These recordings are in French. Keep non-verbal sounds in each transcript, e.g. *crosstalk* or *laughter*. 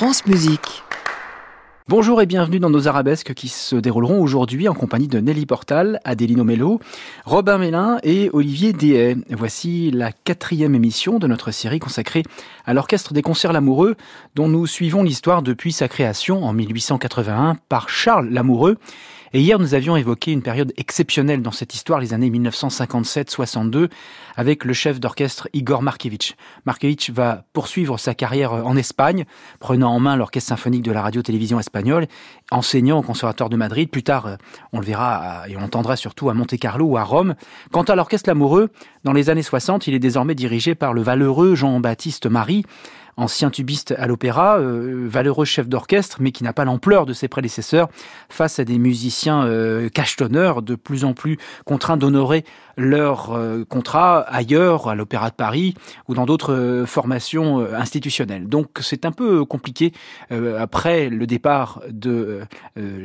France. Bonjour et bienvenue dans nos arabesques qui se dérouleront aujourd'hui en compagnie de Nelly Portal, Adélino Mello, Robin Mélin et Olivier Dehay. Voici la quatrième émission de notre série consacrée à l'Orchestre des Concerts Lamoureux dont nous suivons l'histoire depuis sa création en 1881 par Charles Lamoureux et hier, nous avions évoqué une période exceptionnelle dans cette histoire, les années 1957-62, avec le chef d'orchestre Igor Markevitch. Markevitch va poursuivre sa carrière en Espagne, prenant en main l'orchestre symphonique de la radio-télévision espagnole, enseignant au Conservatoire de Madrid. Plus tard, on le verra et on l'entendra surtout à Monte-Carlo ou à Rome. Quant à l'orchestre Lamoureux, dans les années 60, il est désormais dirigé par le valeureux Jean-Baptiste Marie, ancien tubiste à l'opéra, euh, valeureux chef d'orchestre, mais qui n'a pas l'ampleur de ses prédécesseurs, face à des musiciens euh, cachetonneurs de plus en plus contraints d'honorer leur euh, contrat ailleurs, à l'Opéra de Paris ou dans d'autres formations institutionnelles. Donc c'est un peu compliqué après le départ de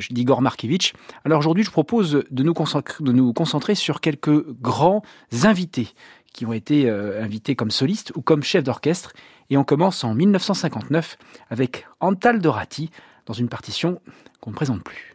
d'Igor Markevitch. Alors aujourd'hui, je propose de nous concentrer sur quelques grands invités qui ont été invités comme solistes ou comme chefs d'orchestre et on commence en 1959 avec Antal Dorati dans une partition qu'on ne présente plus.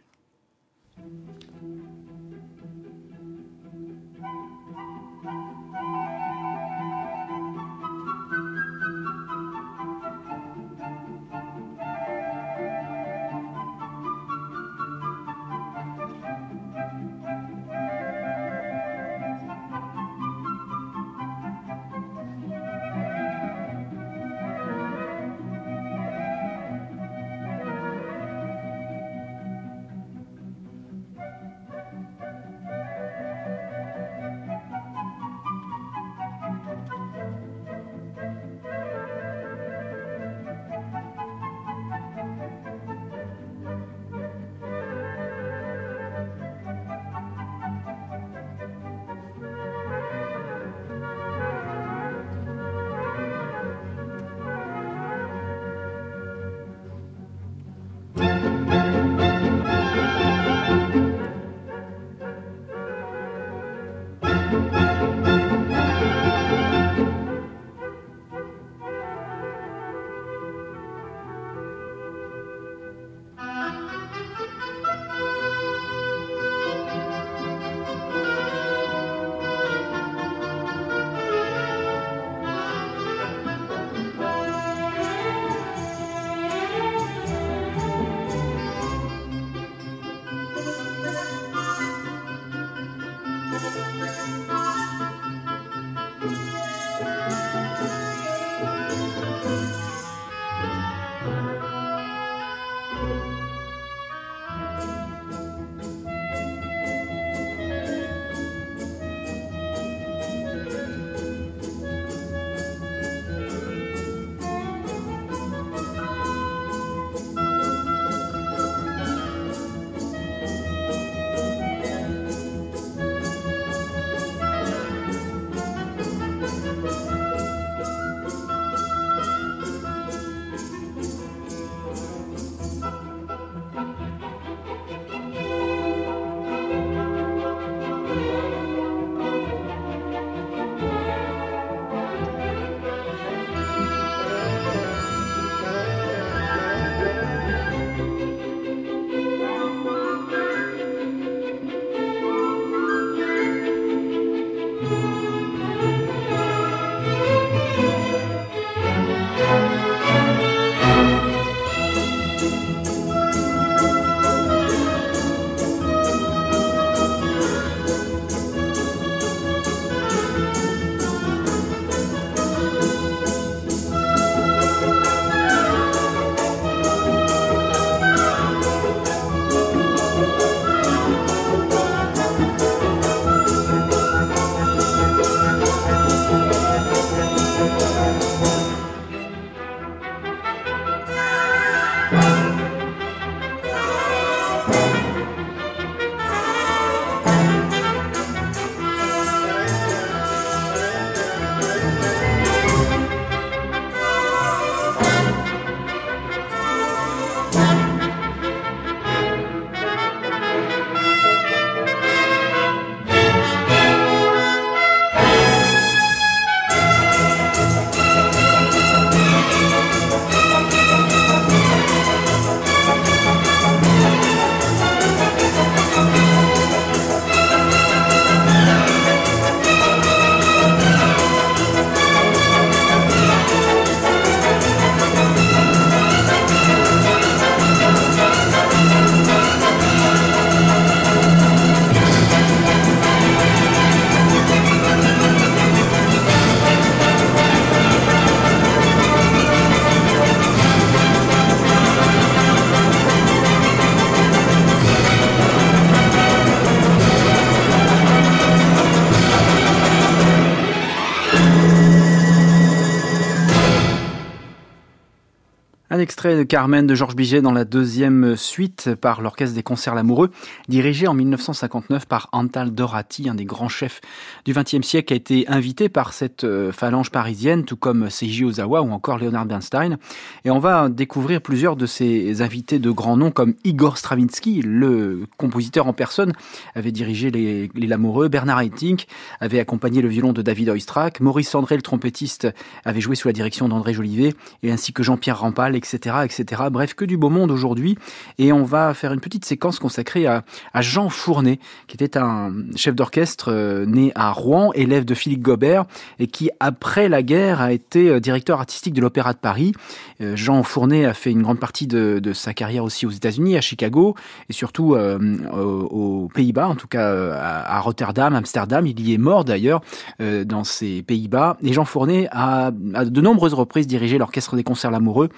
Extrait de Carmen de Georges Biget dans la deuxième suite par l'Orchestre des Concerts L'Amoureux, dirigé en 1959 par Antal Dorati, un des grands chefs du XXe siècle, a été invité par cette euh, phalange parisienne, tout comme Seiji Ozawa ou encore Leonard Bernstein. Et on va découvrir plusieurs de ces invités de grands noms, comme Igor Stravinsky, le compositeur en personne, avait dirigé Les, L'Amoureux, Bernard Haitink avait accompagné le violon de David Oistrakh, Maurice André, le trompettiste, avait joué sous la direction d'André Jolivet, et ainsi que Jean-Pierre Rampal, etc., etc. Bref, que du beau monde aujourd'hui. Et on va faire une petite séquence consacrée à, Jean Fournet, qui était un chef d'orchestre euh, né à Rouen, élève de Philippe Gobert, et qui, après la guerre, a été euh, directeur artistique de l'Opéra de Paris. Euh, Jean Fournet a fait une grande partie de, sa carrière aussi aux États-Unis, à Chicago, et surtout aux, Pays-Bas, en tout cas à, Rotterdam, Amsterdam. Il y est mort d'ailleurs dans ces Pays-Bas. Et Jean Fournet a, à de nombreuses reprises dirigé l'Orchestre des Concerts L'Amoureux,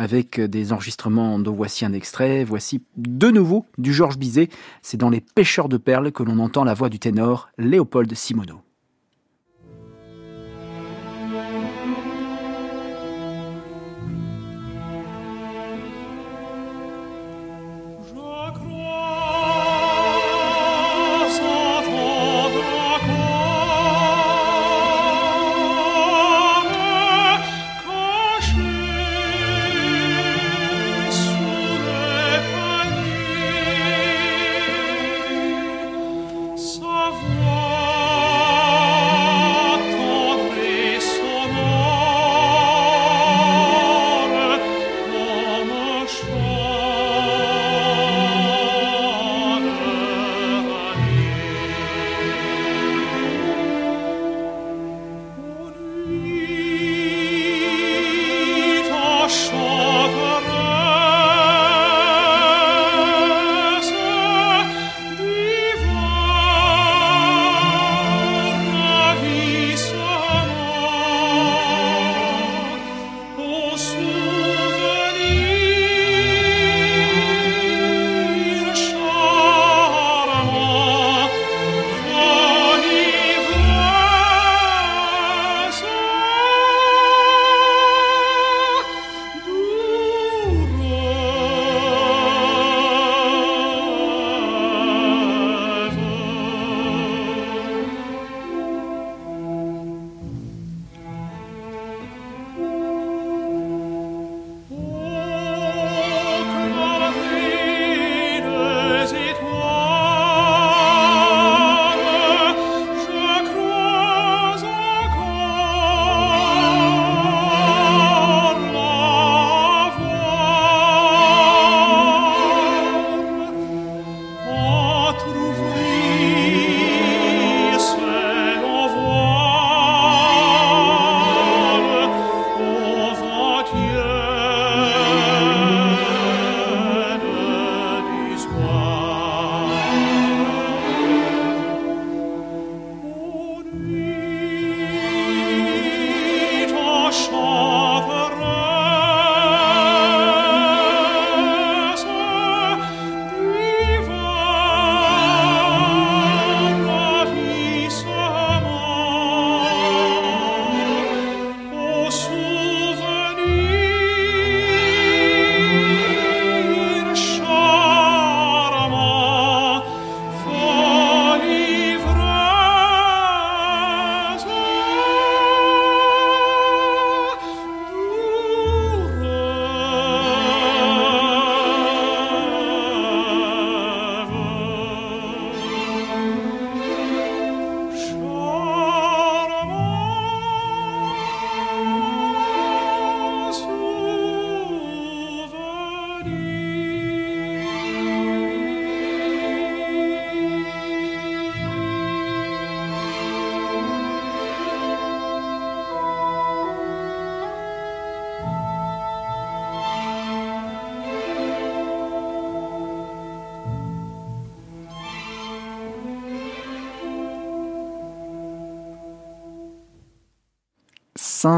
avec des enregistrements dont voici un extrait. Voici de nouveau du Georges Bizet. C'est dans Les Pêcheurs de perles que l'on entend la voix du ténor Léopold Simoneau.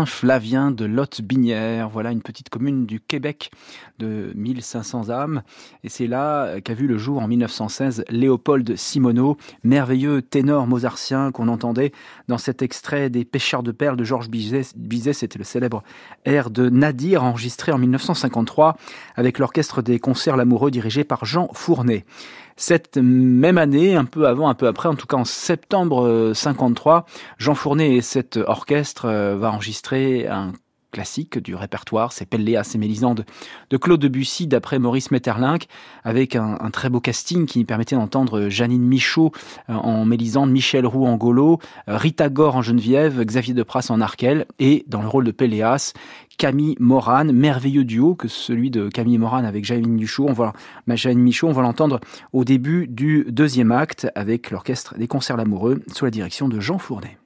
Saint-Flavien de Lotte-Binière. Voilà une petite commune du Québec de 1500 âmes. Et c'est là qu'a vu le jour en 1916 Léopold Simoneau, merveilleux ténor mozartien qu'on entendait dans cet extrait des Pêcheurs de perles de Georges Bizet. C'était le célèbre air de Nadir enregistré en 1953 avec l'orchestre des concerts L'Amoureux dirigé par Jean Fournet. Cette même année, un peu avant, un peu après, en tout cas en septembre 53, euh, Jean Fournet et cet orchestre euh, va enregistrer un classique du répertoire, c'est Pelléas et Mélisande de Claude Debussy d'après Maurice Metterlinck, avec un, très beau casting qui permettait d'entendre Janine Michaud euh, en Mélisande, Michel Roux en Golo, Rita Gore en Geneviève, Xavier Depras en Arkel, et dans le rôle de Pelléas, Camille Moran, merveilleux duo que celui de Camille Moran avec Janine Michaud. On va, Janine Michaud, on va l'entendre au début du deuxième acte avec l'orchestre des concerts l'amoureux sous la direction de Jean Fournet.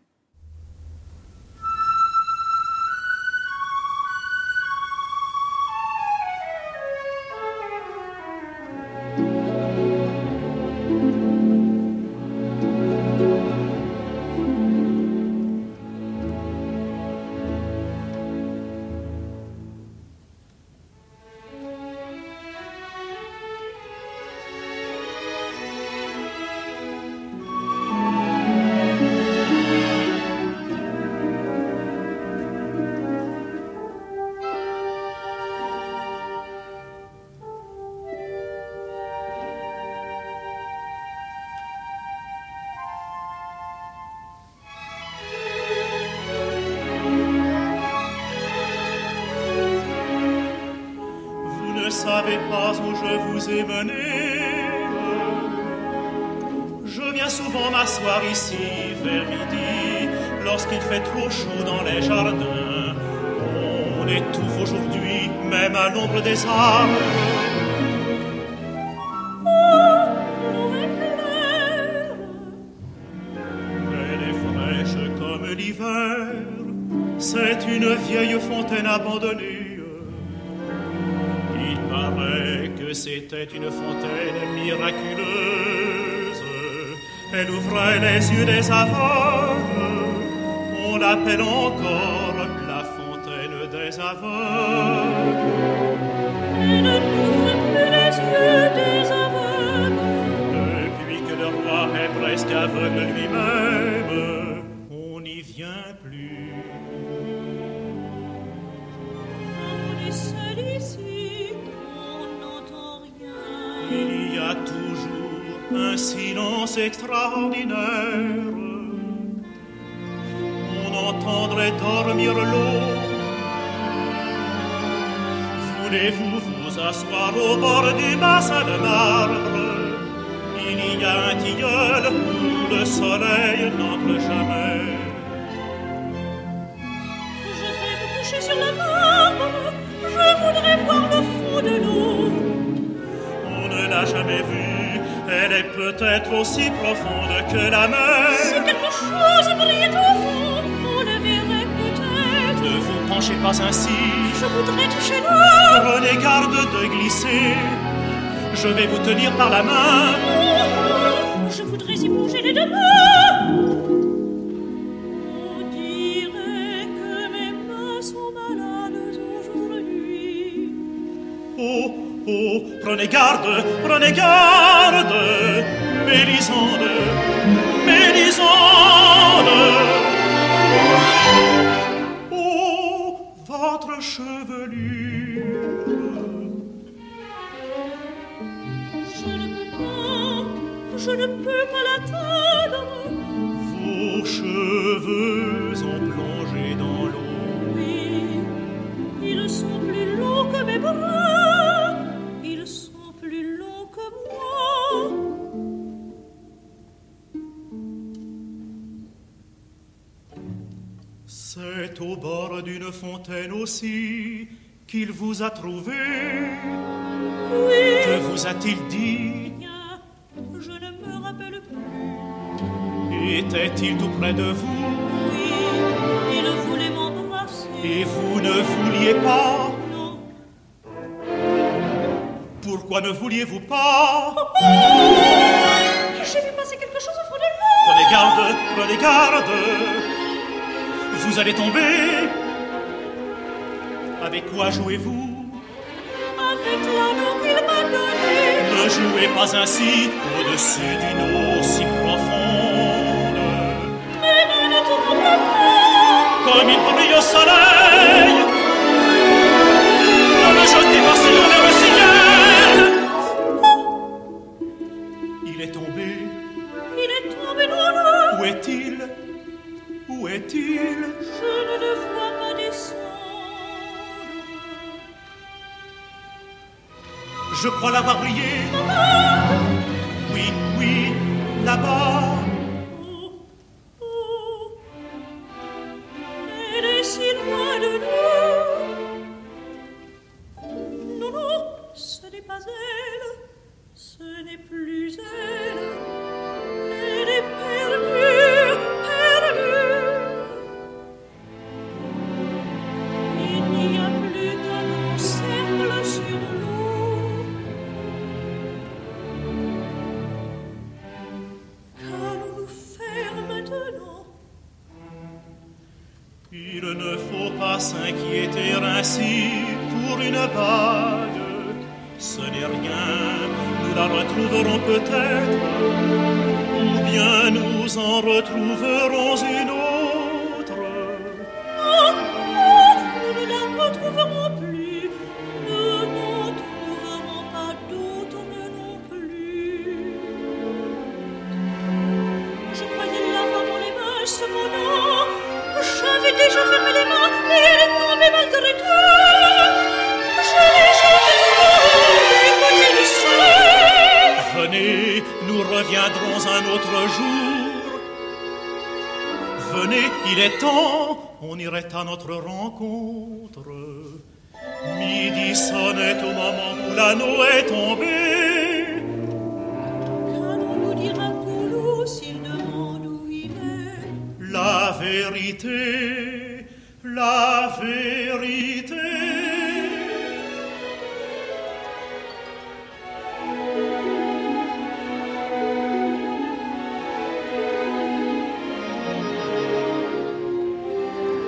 Jamais vue. Elle est peut-être aussi profonde que la mer. Si quelque chose brillait au fond, on le verrait peut-être. Ne vous penchez pas ainsi. Je voudrais toucher l'eau. Prenez garde de glisser. Je vais vous tenir par la main. Oh, je voudrais y bouger les deux mains. Oh, prenez garde, prenez garde, Mélisande, Mélisande. Oh, votre chevelure? Je ne peux pas, je ne peux pas l'attendre. Vos cheveux fontaine aussi qu'il vous a trouvé. Oui, Que vous a-t-il dit je ne me rappelle plus. Était-il tout près de vous Oui, il voulait m'embrasser. et vous ne vouliez pas Non, Pourquoi ne vouliez-vous pas j'ai vu passer quelque chose au fond de l'eau. Prenez garde, prenez garde Vous allez tomber Avec quoi jouez-vous Avec l'anneau qu'il m'a donné. Ne jouez pas ainsi au-dessus d'une eau si profonde. Mais ne le trompe pas. Comme il brille au soleil. Ne le jetez pas sur le ciel. Il est tombé. Il est tombé dans l'eau. Où est-il? Où est-il? Je ne le vois Je crois l'avoir brillé. Oui, oui, là-bas. Oh, oh.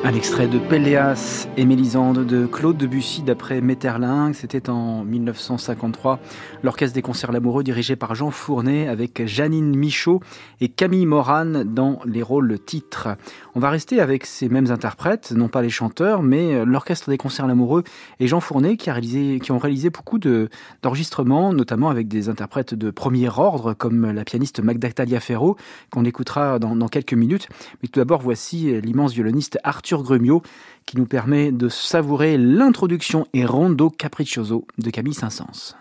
Un extrait de Péléas et Mélisande de Claude Debussy d'après Metterlinck. C'était en 1953. L'Orchestre des concerts l'amoureux dirigé par Jean Fournet avec Janine Michaud et Camille Moran dans les rôles titres. On va rester avec ces mêmes interprètes, non pas les chanteurs, mais l'Orchestre des concerts l'amoureux et Jean Fournet qui, a réalisé, qui ont réalisé beaucoup de, d'enregistrements, notamment avec des interprètes de premier ordre comme la pianiste Magda Taliaferro qu'on écoutera dans quelques minutes. Mais tout d'abord, voici l'immense violoniste Arthur Grumio qui nous permet de savourer l'introduction et rondo capriccioso de Camille Saint-Saëns.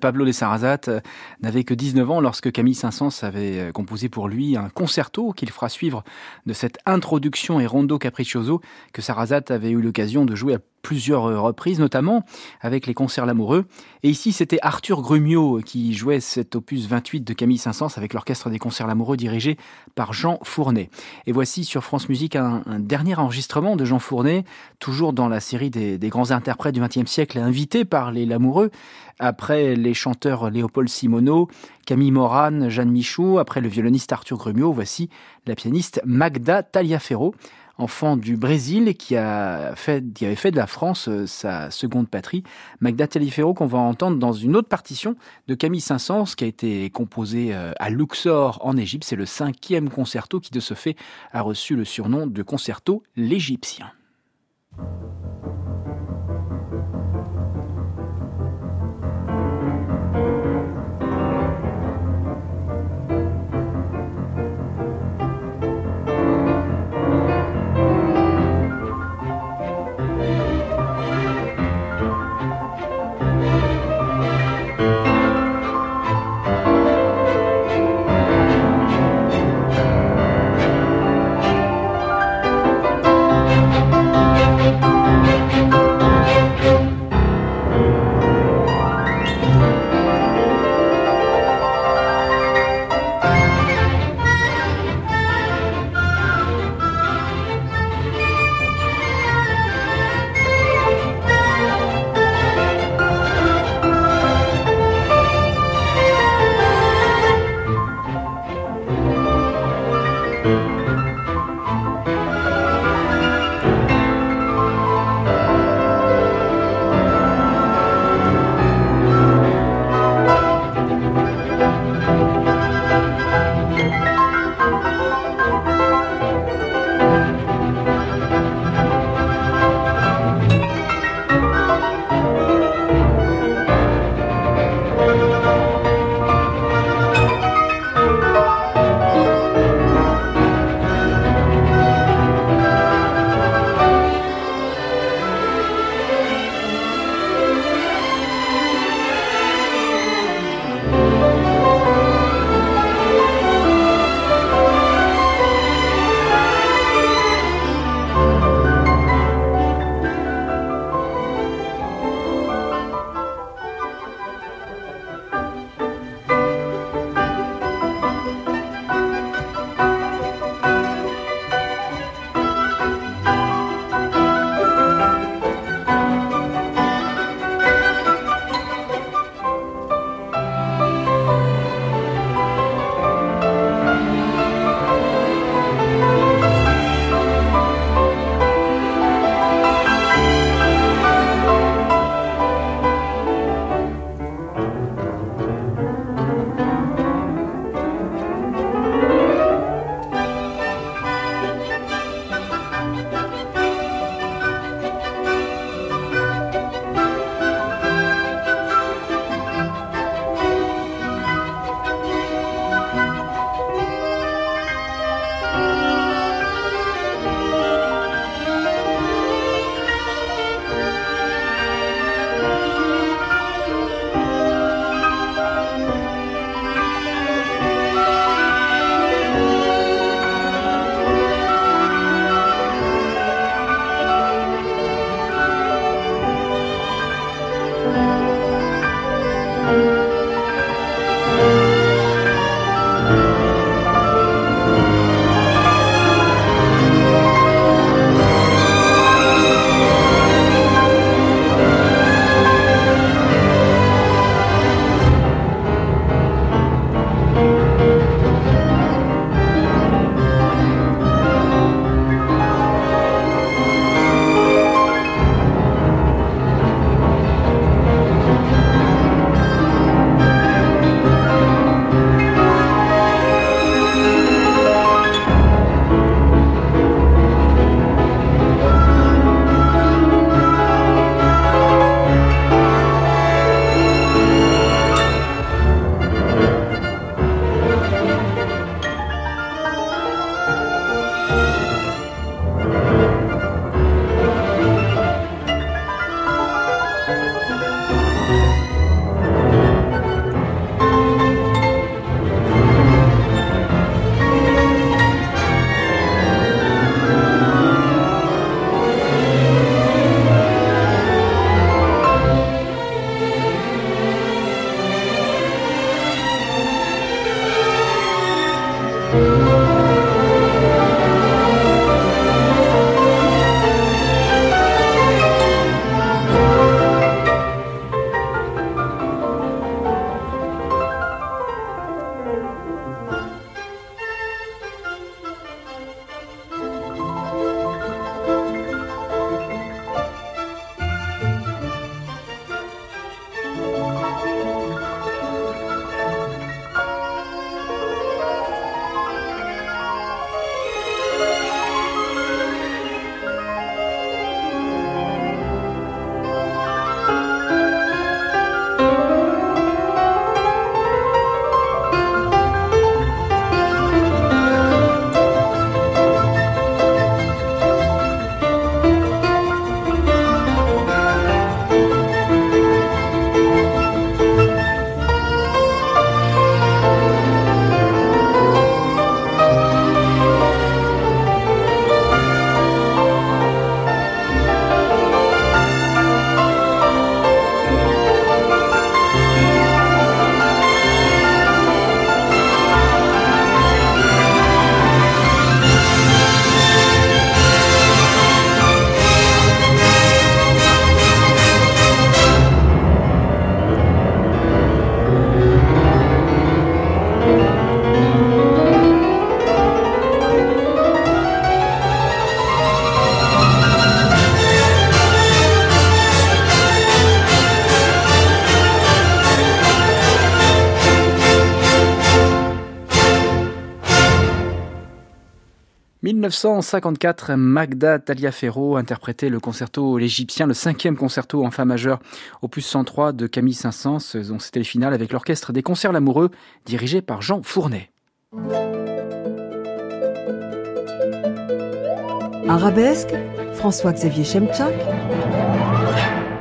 Pablo de Sarrazat n'avait que 19 ans lorsque Camille Saint-Saëns avait euh, composé pour lui un concerto qu'il fera suivre de cette introduction et rondo capriccioso que Sarrazat avait eu l'occasion de jouer à plusieurs euh, reprises, notamment avec les concerts Lamoureux. Et ici, c'était Arthur Grumio qui jouait cet opus 28 de Camille Saint-Saëns avec l'orchestre des concerts Lamoureux dirigé par Jean Fournet. Et voici sur France Musique un, dernier enregistrement de Jean Fournet, toujours dans la série des, des grands interprètes du XXe siècle, invité par les Lamoureux, après les chanteurs Léopold Simoneau, Camille Moran, Jeanne Michaud, après le violoniste Arthur Grumio, voici la pianiste Magda Taliaferro enfant du Brésil qui, a qui avait fait de la France euh, sa seconde patrie. Magda Taliaferro qu'on va entendre dans une autre partition de Camille Saint-Saëns qui a été composée euh, à Luxor en Égypte. C'est le cinquième concerto qui de ce fait a reçu le surnom de concerto l'Égyptien. 1954, Magda Taliaferro interprétait le concerto L'Égyptien, le cinquième concerto en fa majeur, opus 103 de Camille Saint-Saëns, dont c'était le final avec l'orchestre des concerts l'amoureux, dirigé par Jean Fournet. Arabesque, François-Xavier Chemchak,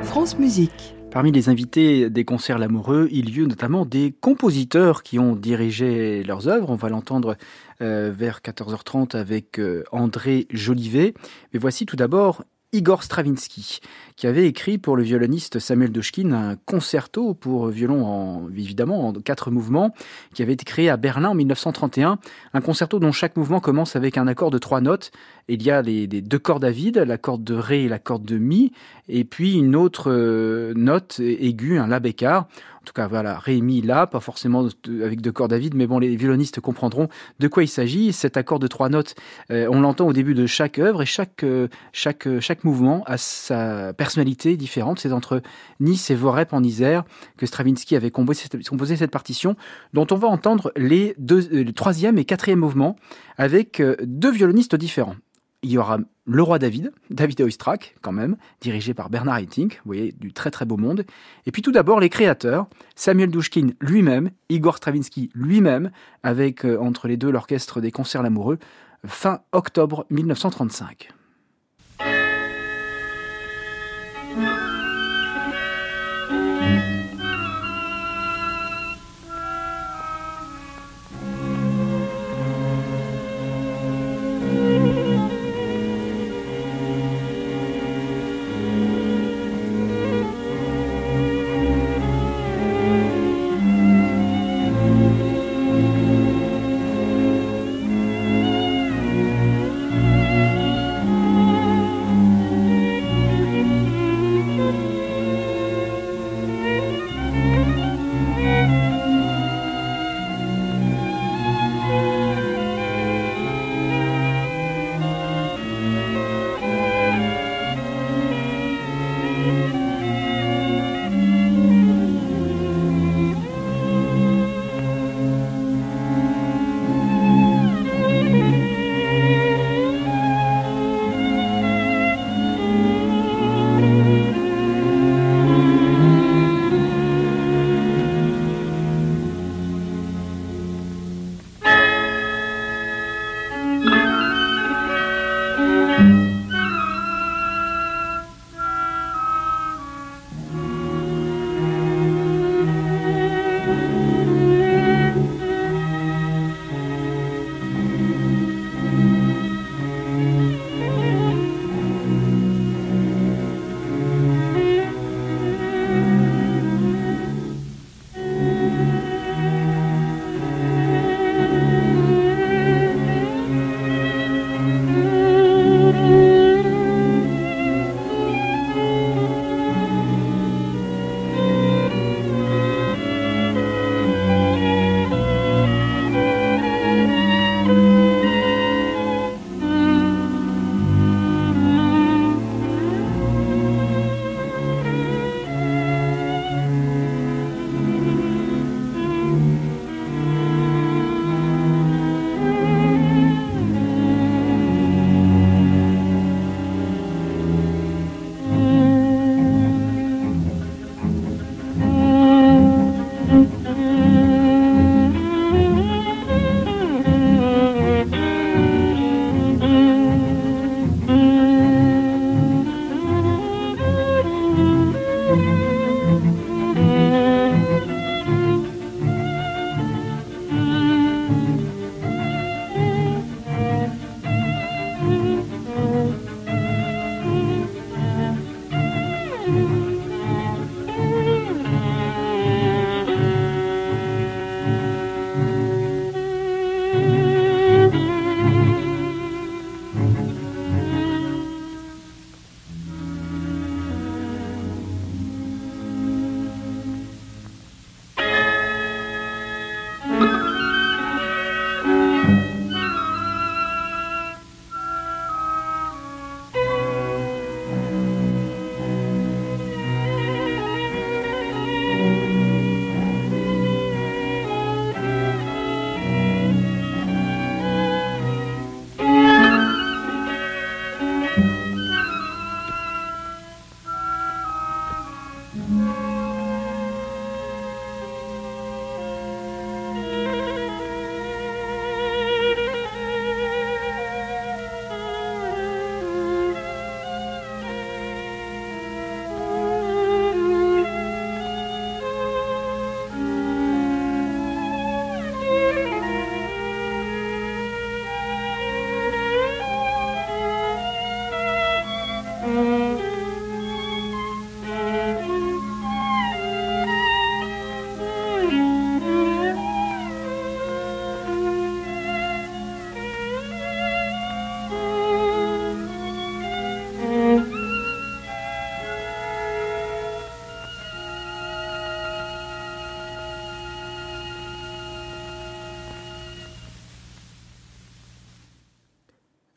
France Musique. Parmi les invités des concerts l'amoureux, il y eut notamment des compositeurs qui ont dirigé leurs œuvres. On va l'entendre euh, vers 14h30 avec euh, André Jolivet. Mais voici tout d'abord Igor Stravinsky, qui avait écrit pour le violoniste Samuel Doshkin un concerto pour violon, en, évidemment, en quatre mouvements, qui avait été créé à Berlin en 1931. Un concerto dont chaque mouvement commence avec un accord de trois notes. Il y a les, deux cordes à vide, la corde de Ré et la corde de Mi, et puis une autre euh, note aiguë, un La bécard. En tout cas, voilà, Ré, Mi, La, pas forcément avec deux cordes à vide, mais bon, les violonistes comprendront de quoi il s'agit. Cet accord de trois notes, euh, on l'entend au début de chaque œuvre et chaque, euh, chaque, chaque mouvement a sa personnalité différente. C'est entre Nice et Vorep en Isère que Stravinsky avait composé cette, partition, dont on va entendre les, deux, le troisième et quatrième mouvements avec deux violonistes différents il y aura Le Roi David, *laughs* David Oistrakh, quand même, dirigé par Bernard Haitink, vous voyez, du très très beau monde. Et puis tout d'abord, les créateurs, Samuel Douchkin lui-même, Igor Stravinsky lui-même, avec euh, entre les deux l'orchestre des concerts l'amoureux, fin octobre 1935.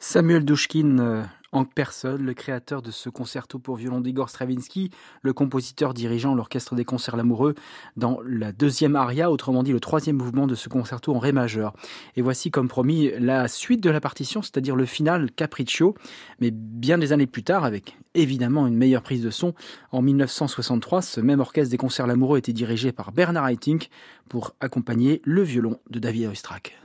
Samuel Douchkin euh, en personne, le créateur de ce concerto pour violon d'Igor Stravinsky, le compositeur dirigeant l'orchestre des concerts l'amoureux dans la deuxième aria, autrement dit le troisième mouvement de ce concerto en ré majeur. Et voici comme promis la suite de la partition, c'est-à-dire le final Capriccio, mais bien des années plus tard, avec évidemment une meilleure prise de son. En 1963, ce même orchestre des concerts l'amoureux était dirigé par Bernard Haitink pour accompagner le violon de David Oistrakh.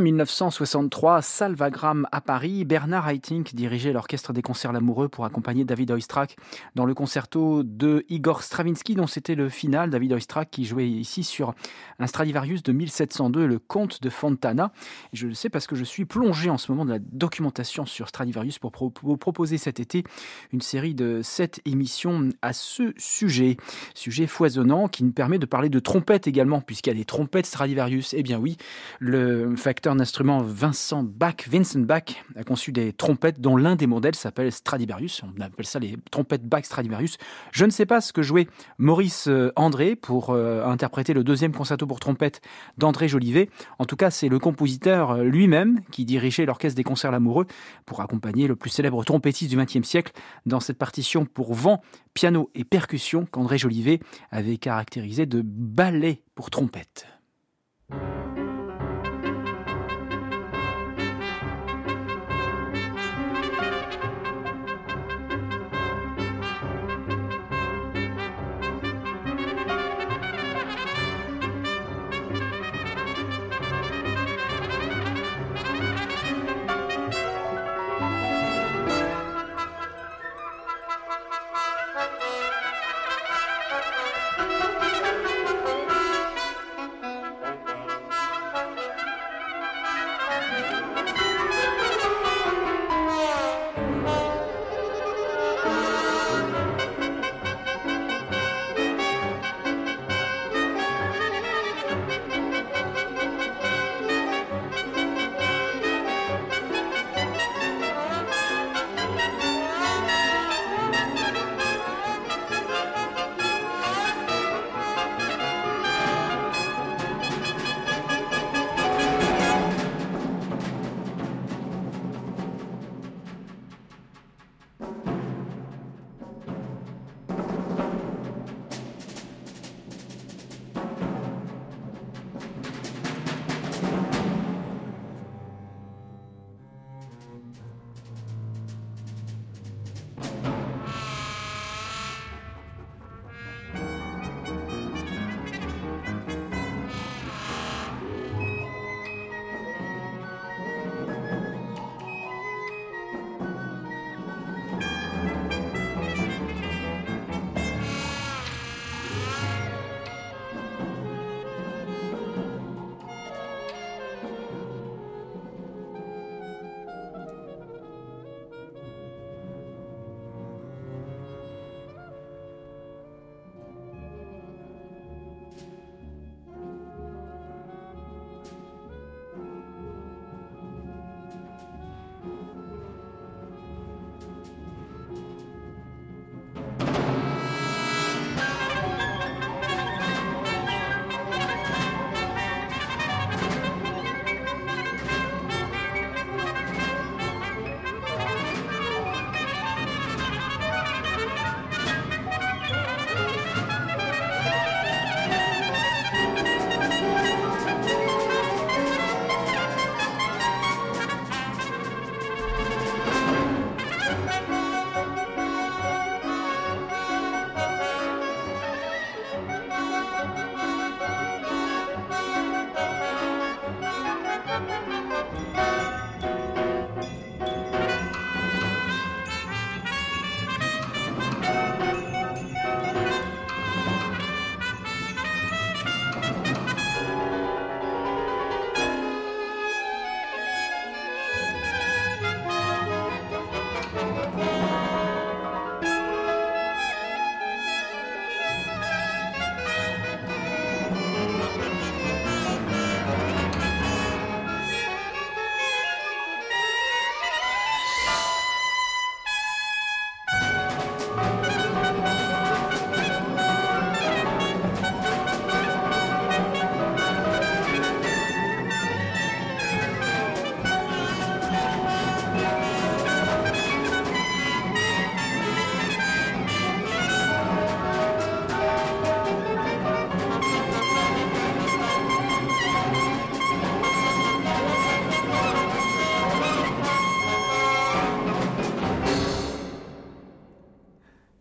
1963, Salvagram à Paris, Bernard Haitink dirigeait l'orchestre des concerts L'Amoureux pour accompagner David Oistrakh dans le concerto de Igor Stravinsky dont c'était le final. David Oistrakh qui jouait ici sur un Stradivarius de 1702, le Comte de Fontana. Je le sais parce que je suis plongé en ce moment dans la documentation sur Stradivarius pour vous proposer cet été une série de sept émissions à ce sujet. Sujet foisonnant qui nous permet de parler de trompettes également puisqu'il y a des trompettes Stradivarius. Eh bien oui, le facteur d'instrument Vincent Bach, Vincent Bach, a conçu des trompettes dont l'un des modèles s'appelle Stradivarius. On appelle ça les trompettes Bach Stradivarius. Je ne sais pas ce que jouait Maurice euh, André pour euh, interpréter le deuxième concerto pour trompette d'André Jolivet. En tout cas, c'est le compositeur euh, lui-même qui dirigeait l'orchestre des concerts L'Amoureux pour accompagner le plus célèbre trompettiste du XXe siècle dans cette partition pour vent, piano et percussion qu'André Jolivet avait caractérisé de ballet pour trompette.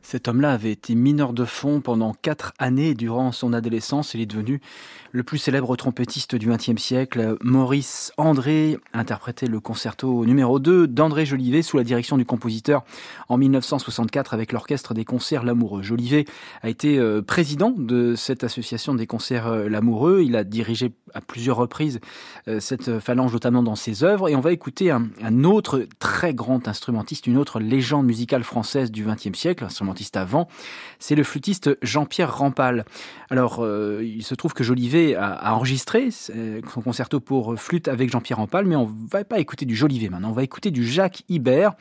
Cet homme-là avait été mineur de fond pendant quatre années durant son adolescence. Il est devenu le plus célèbre trompettiste du XXe siècle. Maurice André interprétait le concerto numéro 2 d'André Jolivet sous la direction du compositeur en 1964 avec l'orchestre des concerts L'Amoureux. Jolivet a été euh, président de cette association des concerts euh, L'Amoureux. Il a dirigé à plusieurs reprises euh, cette phalange, notamment dans ses œuvres. Et on va écouter un, autre très grand instrumentiste, une autre légende musicale française du XXe siècle, instrumentiste avant, c'est le flûtiste Jean-Pierre Rampal. Alors, il se trouve que Jolivet a, enregistré son concerto pour flûte avec Jean-Pierre Rampal, mais on va pas écouter du Jolivet maintenant, on va écouter du Jacques Ibert,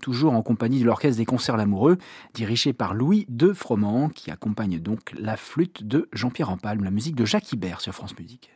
toujours en compagnie de l'Orchestre des Concerts Lamoureux, dirigé par Louis de Froment, qui accompagne donc la flûte de Jean-Pierre Rampal, la musique de Jacques Ibert sur France Musique.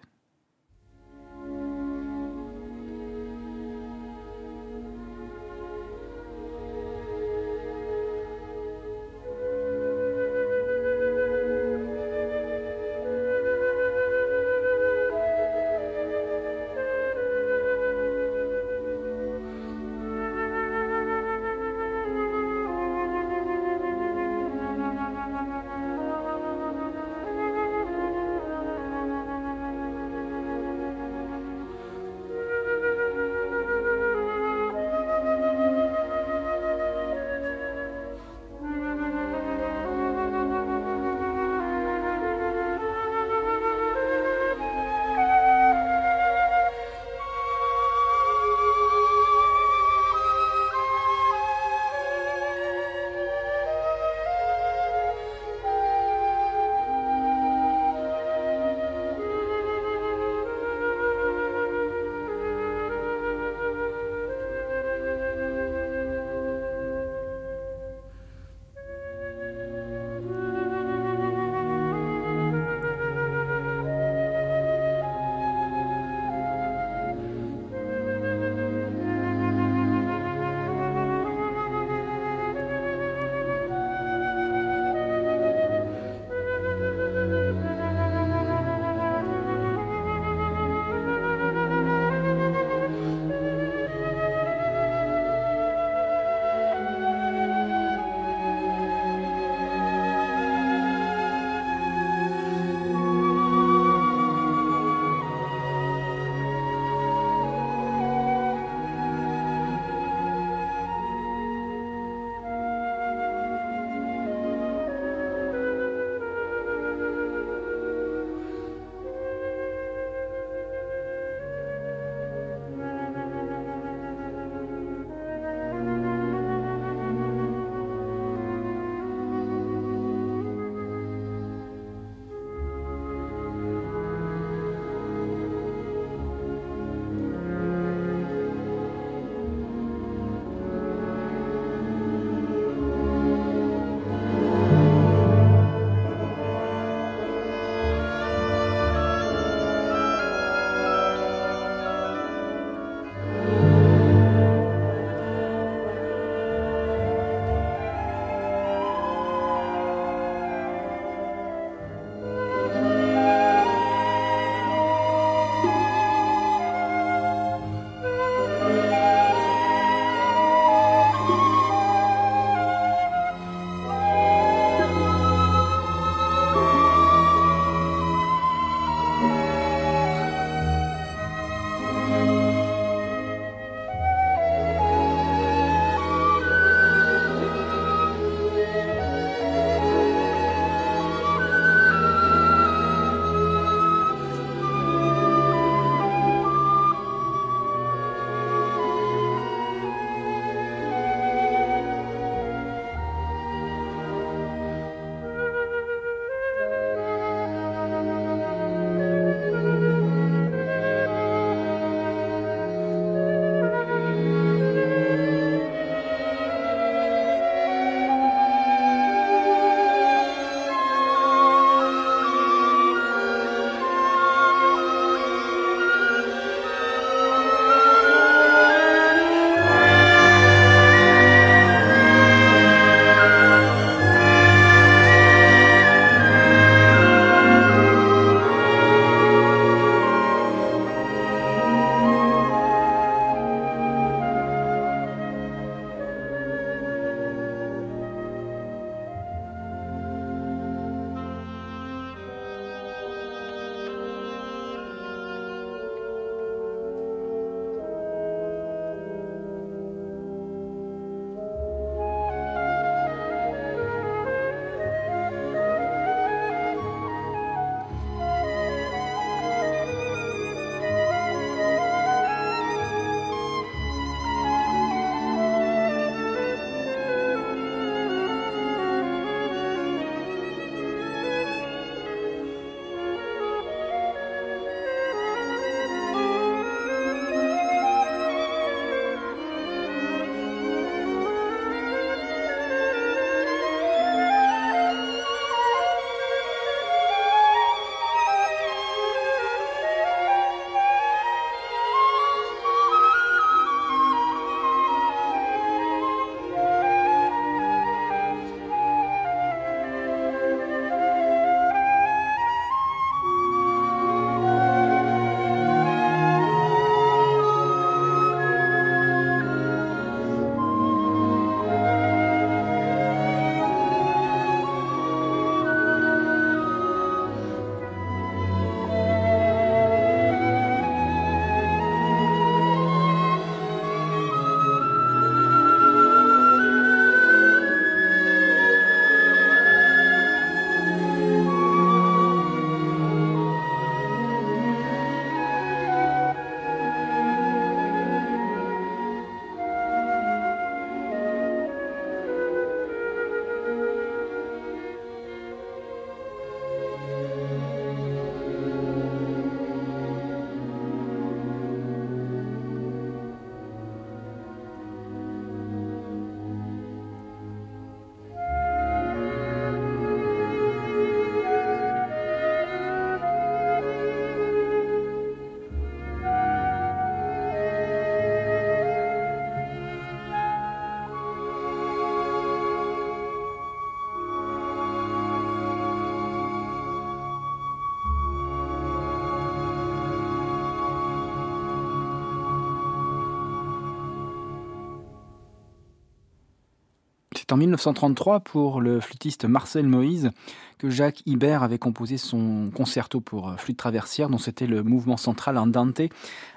C'est en 1933 pour le flûtiste Marcel Moïse que Jacques Ibert avait composé son concerto pour flûte traversière dont c'était le mouvement central Andante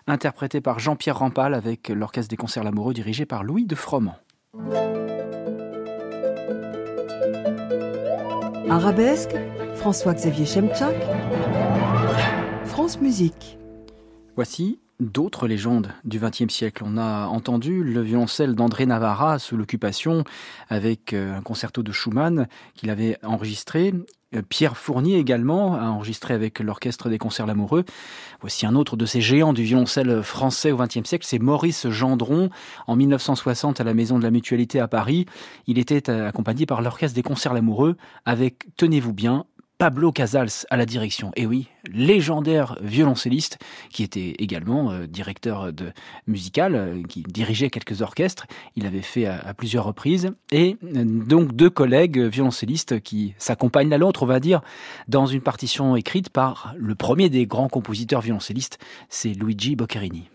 interprété par Jean-Pierre Rampal avec l'orchestre des concerts Lamoureux dirigé par Louis de Froment. Arabesque, François-Xavier Chemchak, France Musique. Voici d'autres légendes du XXe siècle. On a entendu le violoncelle d'André Navarra sous l'occupation avec euh, un concerto de Schumann qu'il avait enregistré. Euh, Pierre Fournier également a enregistré avec l'Orchestre des Concerts Lamoureux. Voici un autre de ces géants du violoncelle français au XXe siècle, c'est Maurice Gendron. En 1960, à la Maison de la Mutualité à Paris, il était accompagné par l'Orchestre des Concerts Lamoureux avec, tenez-vous bien, Pablo Casals à la direction. Et oui, légendaire violoncelliste qui était également euh, directeur de musical, euh, qui dirigeait quelques orchestres. Il avait fait à, plusieurs reprises. Et euh, donc deux collègues violoncellistes qui s'accompagnent l'un l'autre, on va dire, dans une partition écrite par le premier des grands compositeurs violoncellistes, c'est Luigi Boccherini.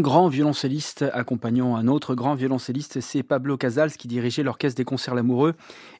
Un grand violoncelliste accompagnant un autre grand violoncelliste, c'est Pablo Casals qui dirigeait l'orchestre des concerts Lamoureux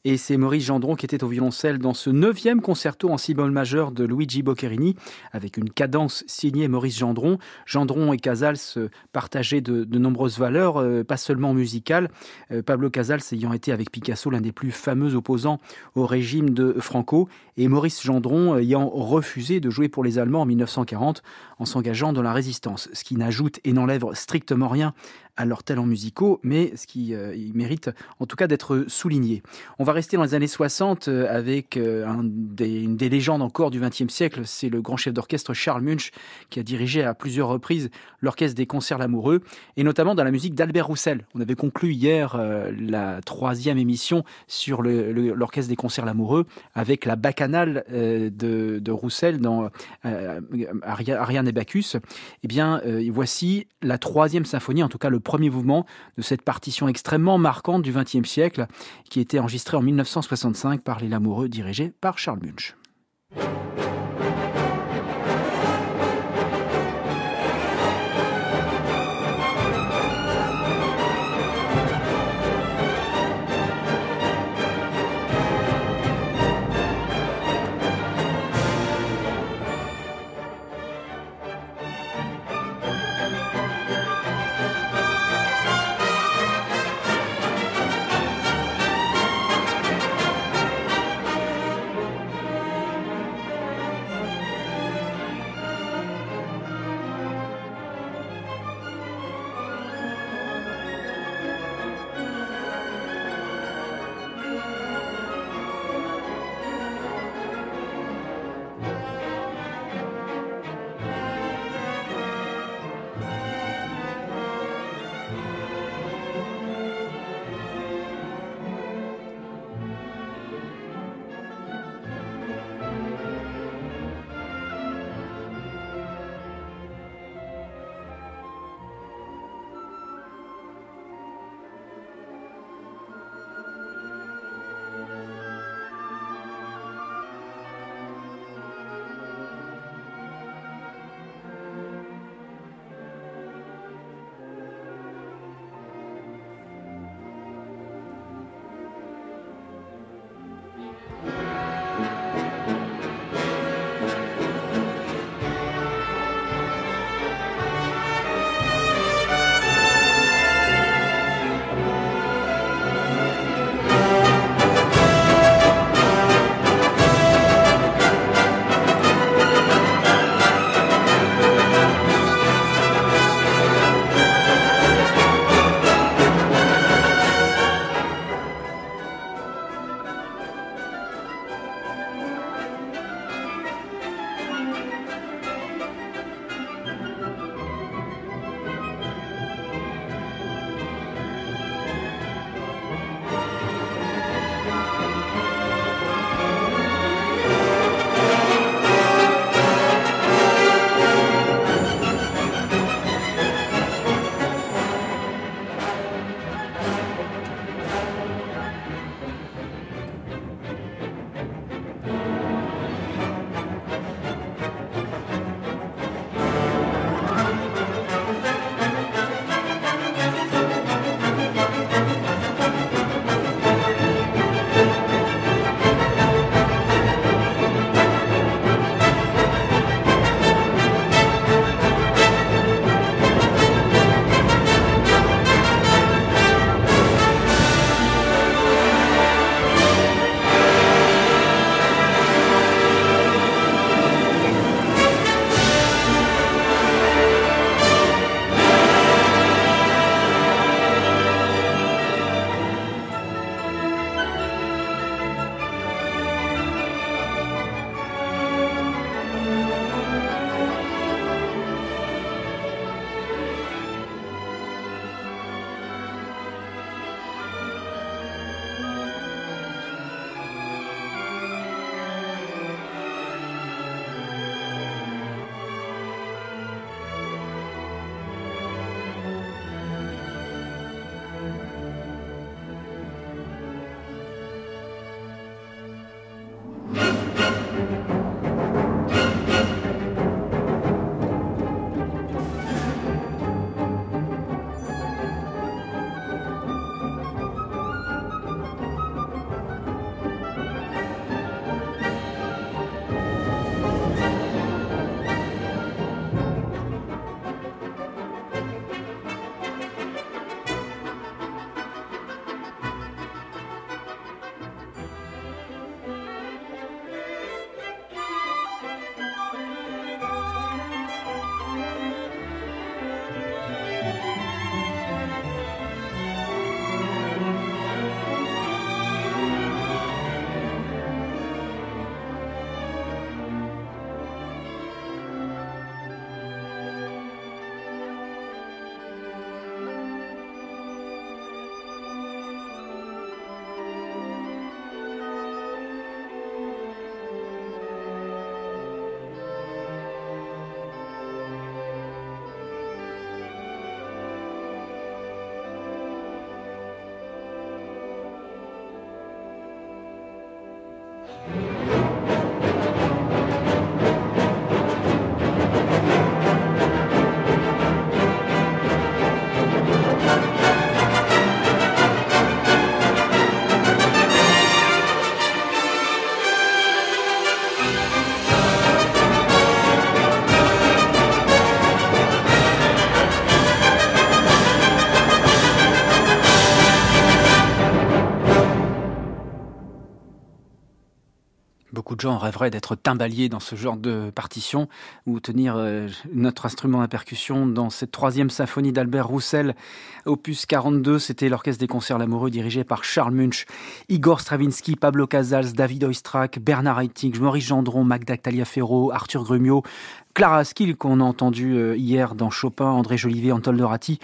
et c'est Maurice Gendron qui était au violoncelle dans ce neuvième concerto en si bemol majeur de Luigi Boccherini avec une cadence signée Maurice Gendron. Gendron et Casals partageaient de, de nombreuses valeurs, euh, pas seulement musicales. Euh, Pablo Casals ayant été avec Picasso l'un des plus fameux opposants au régime de Franco et Maurice Gendron ayant refusé de jouer pour les Allemands en 1940 en s'engageant dans la résistance, ce qui n'ajoute et n'enlève strictement rien à leurs talents musicaux, mais ce qui euh, mérite en tout cas d'être souligné. On va rester dans les années 60 euh, avec euh, une des légendes encore du XXe siècle, c'est le grand chef d'orchestre Charles Munch qui a dirigé à plusieurs reprises l'orchestre des concerts l'amoureux et notamment dans la musique d'Albert Roussel. On avait conclu hier euh, la troisième émission sur l'orchestre des concerts l'amoureux avec la bacchanale de, Roussel dans Ariane et Bacchus. Eh bien, voici la troisième symphonie, en tout cas le premier mouvement de cette partition extrêmement marquante du XXe siècle, qui était enregistrée en 1965 par les Lamoureux, dirigé par Charles Munch. Gens rêveraient d'être timbalier dans ce genre de partition ou tenir euh, notre instrument à percussion dans cette troisième symphonie d'Albert Roussel, opus 42. C'était l'orchestre des concerts l'amoureux dirigé par Charles Munch, Igor Stravinsky, Pablo Casals, David Oistrakh, Bernard Haitink, Maurice Gendron, Magda Taliaferro, Arthur Grumio, Clara Skill qu'on a entendu euh, hier dans Chopin, André Jolivet, Anatole Dorati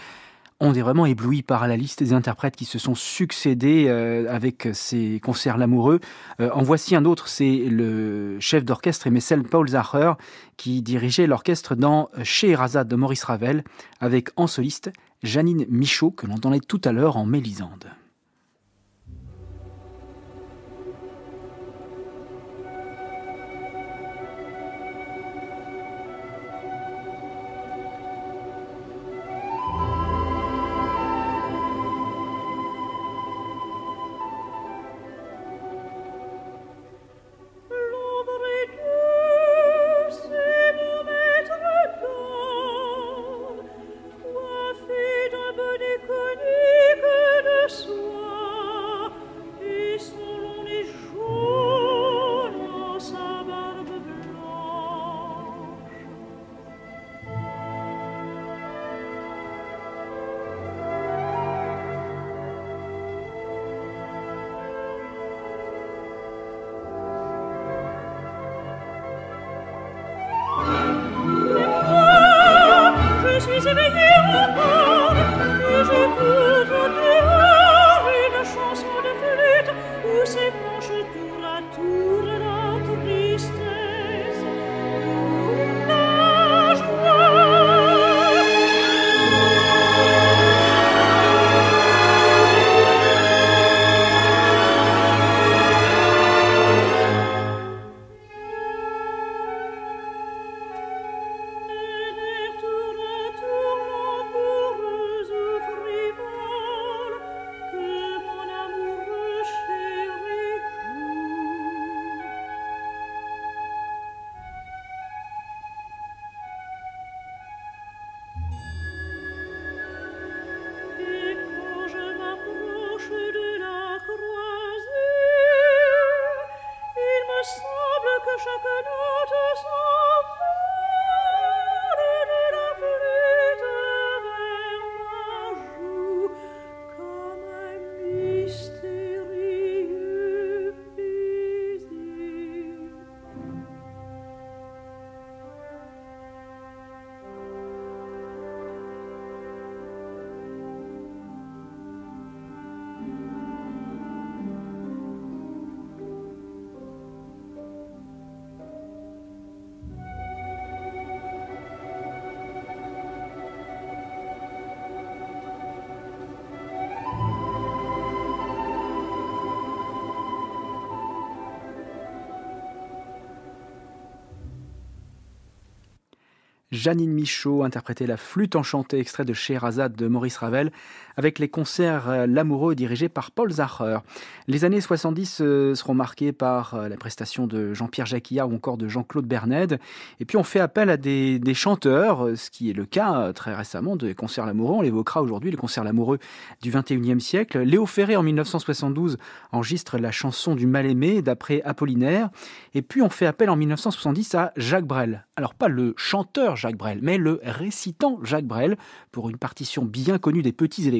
on est vraiment ébloui par la liste des interprètes qui se sont succédés euh, avec ces concerts l'amoureux. Euh, en voici un autre, c'est le chef d'orchestre Messel Paul Zacher qui dirigeait l'orchestre dans Scheherazade de Maurice Ravel avec en soliste Janine Michaud que l'on entendait tout à l'heure en Mélisande. Janine Michaud interprétait la flûte enchantée, extrait de Scheherazade de Maurice Ravel, avec les concerts euh, L'amoureux dirigés par Paul Zacher. Les années 70 euh, seront marquées par euh, la prestation de Jean-Pierre Jacquilla ou encore de Jean-Claude Bernède. Et puis on fait appel à des, chanteurs, ce qui est le cas très récemment des concerts L'amoureux. On l'évoquera aujourd'hui, les concerts L'amoureux du 21e siècle. Léo Ferré en 1972 enregistre la chanson du mal-aimé d'après Apollinaire. Et puis on fait appel en 1970 à Jacques Brel. Alors pas le chanteur Jacques Brel, mais le récitant Jacques Brel pour une partition bien connue des petits et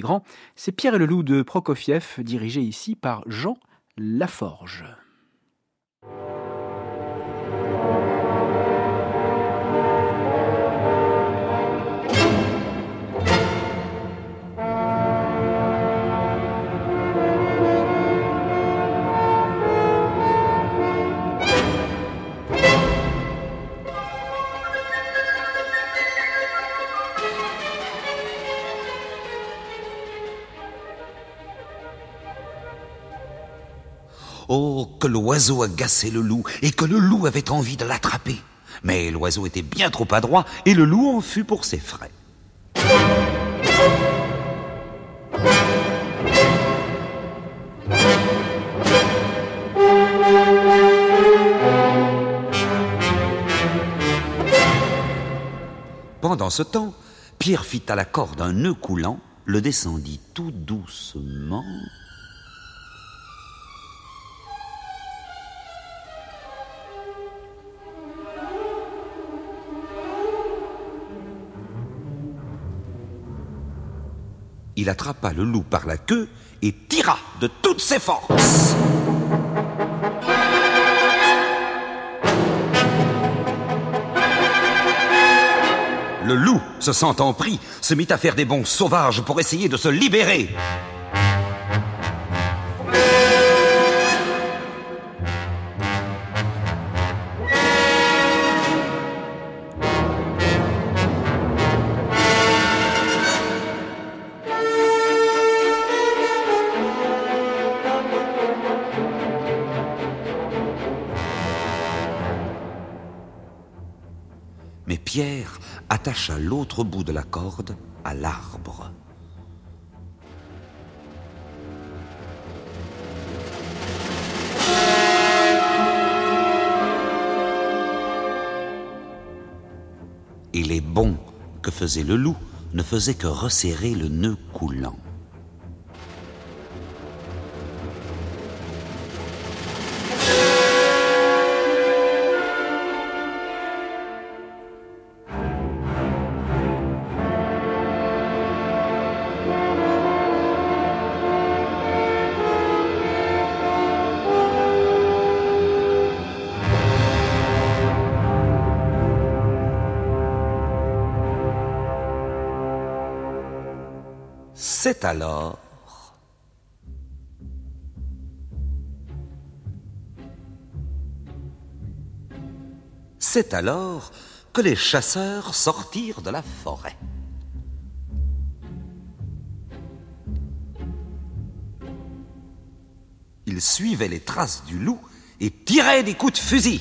c'est Pierre et le loup de Prokofiev, dirigé ici par Jean Laforge. Oh, que l'oiseau agaçait le loup et que le loup avait envie de l'attraper. Mais l'oiseau était bien trop adroit et le loup en fut pour ses frais. Pendant ce temps, Pierre fit à la corde un nœud coulant, le descendit tout doucement. Il attrapa le loup par la queue et tira de toutes ses forces. Le loup, se sentant pris, se mit à faire des bonds sauvages pour essayer de se libérer. Attacha l'autre bout de la corde à l'arbre. Et les bonds que faisait le loup ne faisaient que resserrer le nœud coulant. C'est alors que les chasseurs sortirent de la forêt. Ils suivaient les traces du loup et tiraient des coups de fusil.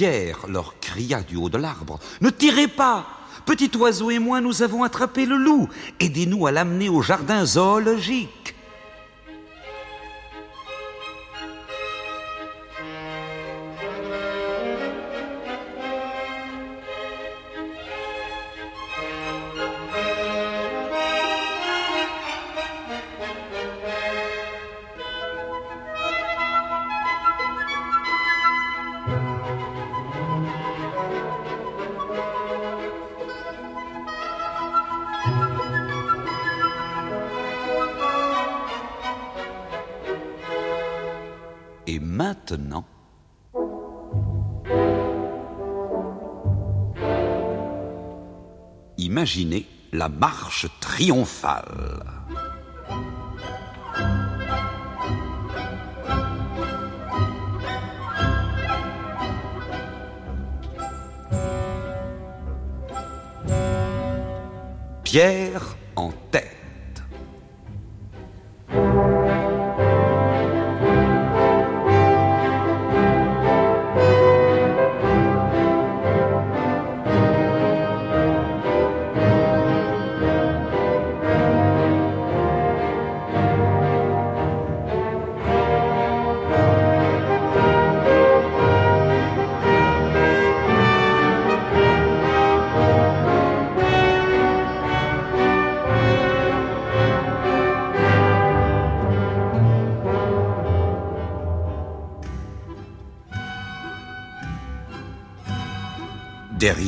Pierre leur cria du haut de l'arbre Ne tirez pas Petit oiseau et moi, nous avons attrapé le loup. Aidez-nous à l'amener au jardin zoologique. Imaginez la marche triomphale. Pierre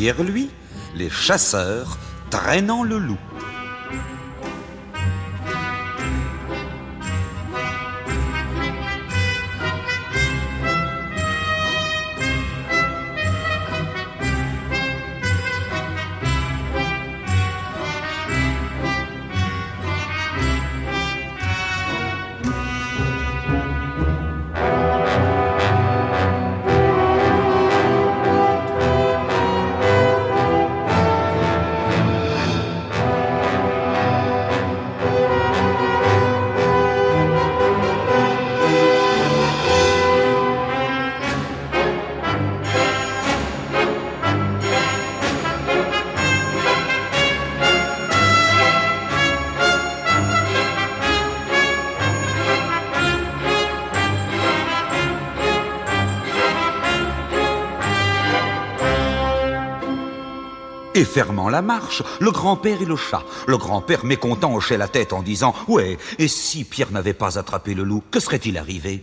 Derrière lui, les chasseurs traînant le loup. Et fermant la marche, le grand-père et le chat. Le grand-père mécontent hochait la tête en disant Ouais, et si Pierre n'avait pas attrapé le loup, que serait-il arrivé?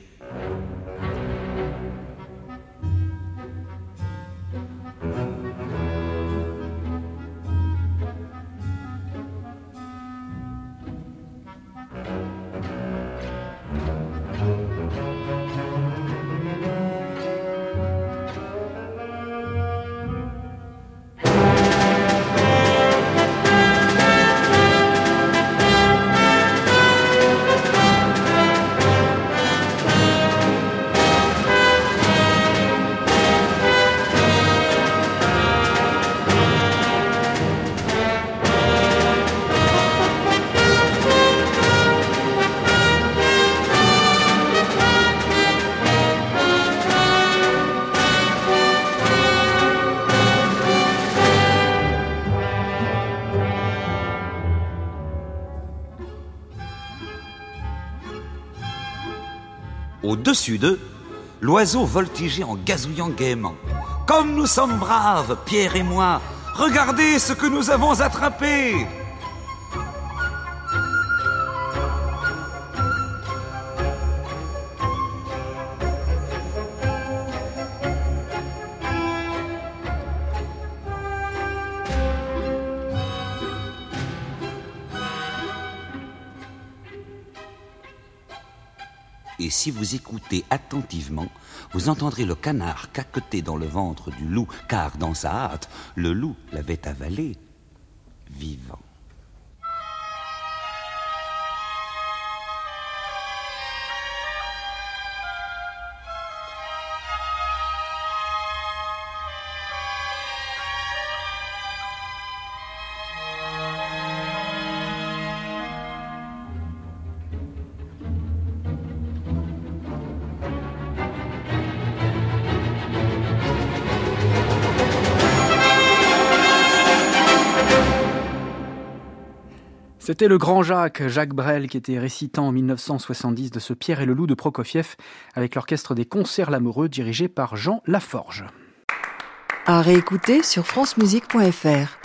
Au-dessus d'eux, l'oiseau voltigeait en gazouillant gaiement. Comme nous sommes braves, Pierre et moi, regardez ce que nous avons attrapé Et si vous écoutez attentivement, vous entendrez le canard caqueter dans le ventre du loup, car dans sa hâte, le loup l'avait avalé vivant. C'était le grand Jacques, Jacques Brel, qui était récitant en 1970 de ce Pierre et le Loup de Prokofiev avec l'orchestre des concerts Lamoureux dirigé par Jean Laforge. À réécouter sur francemusique.fr.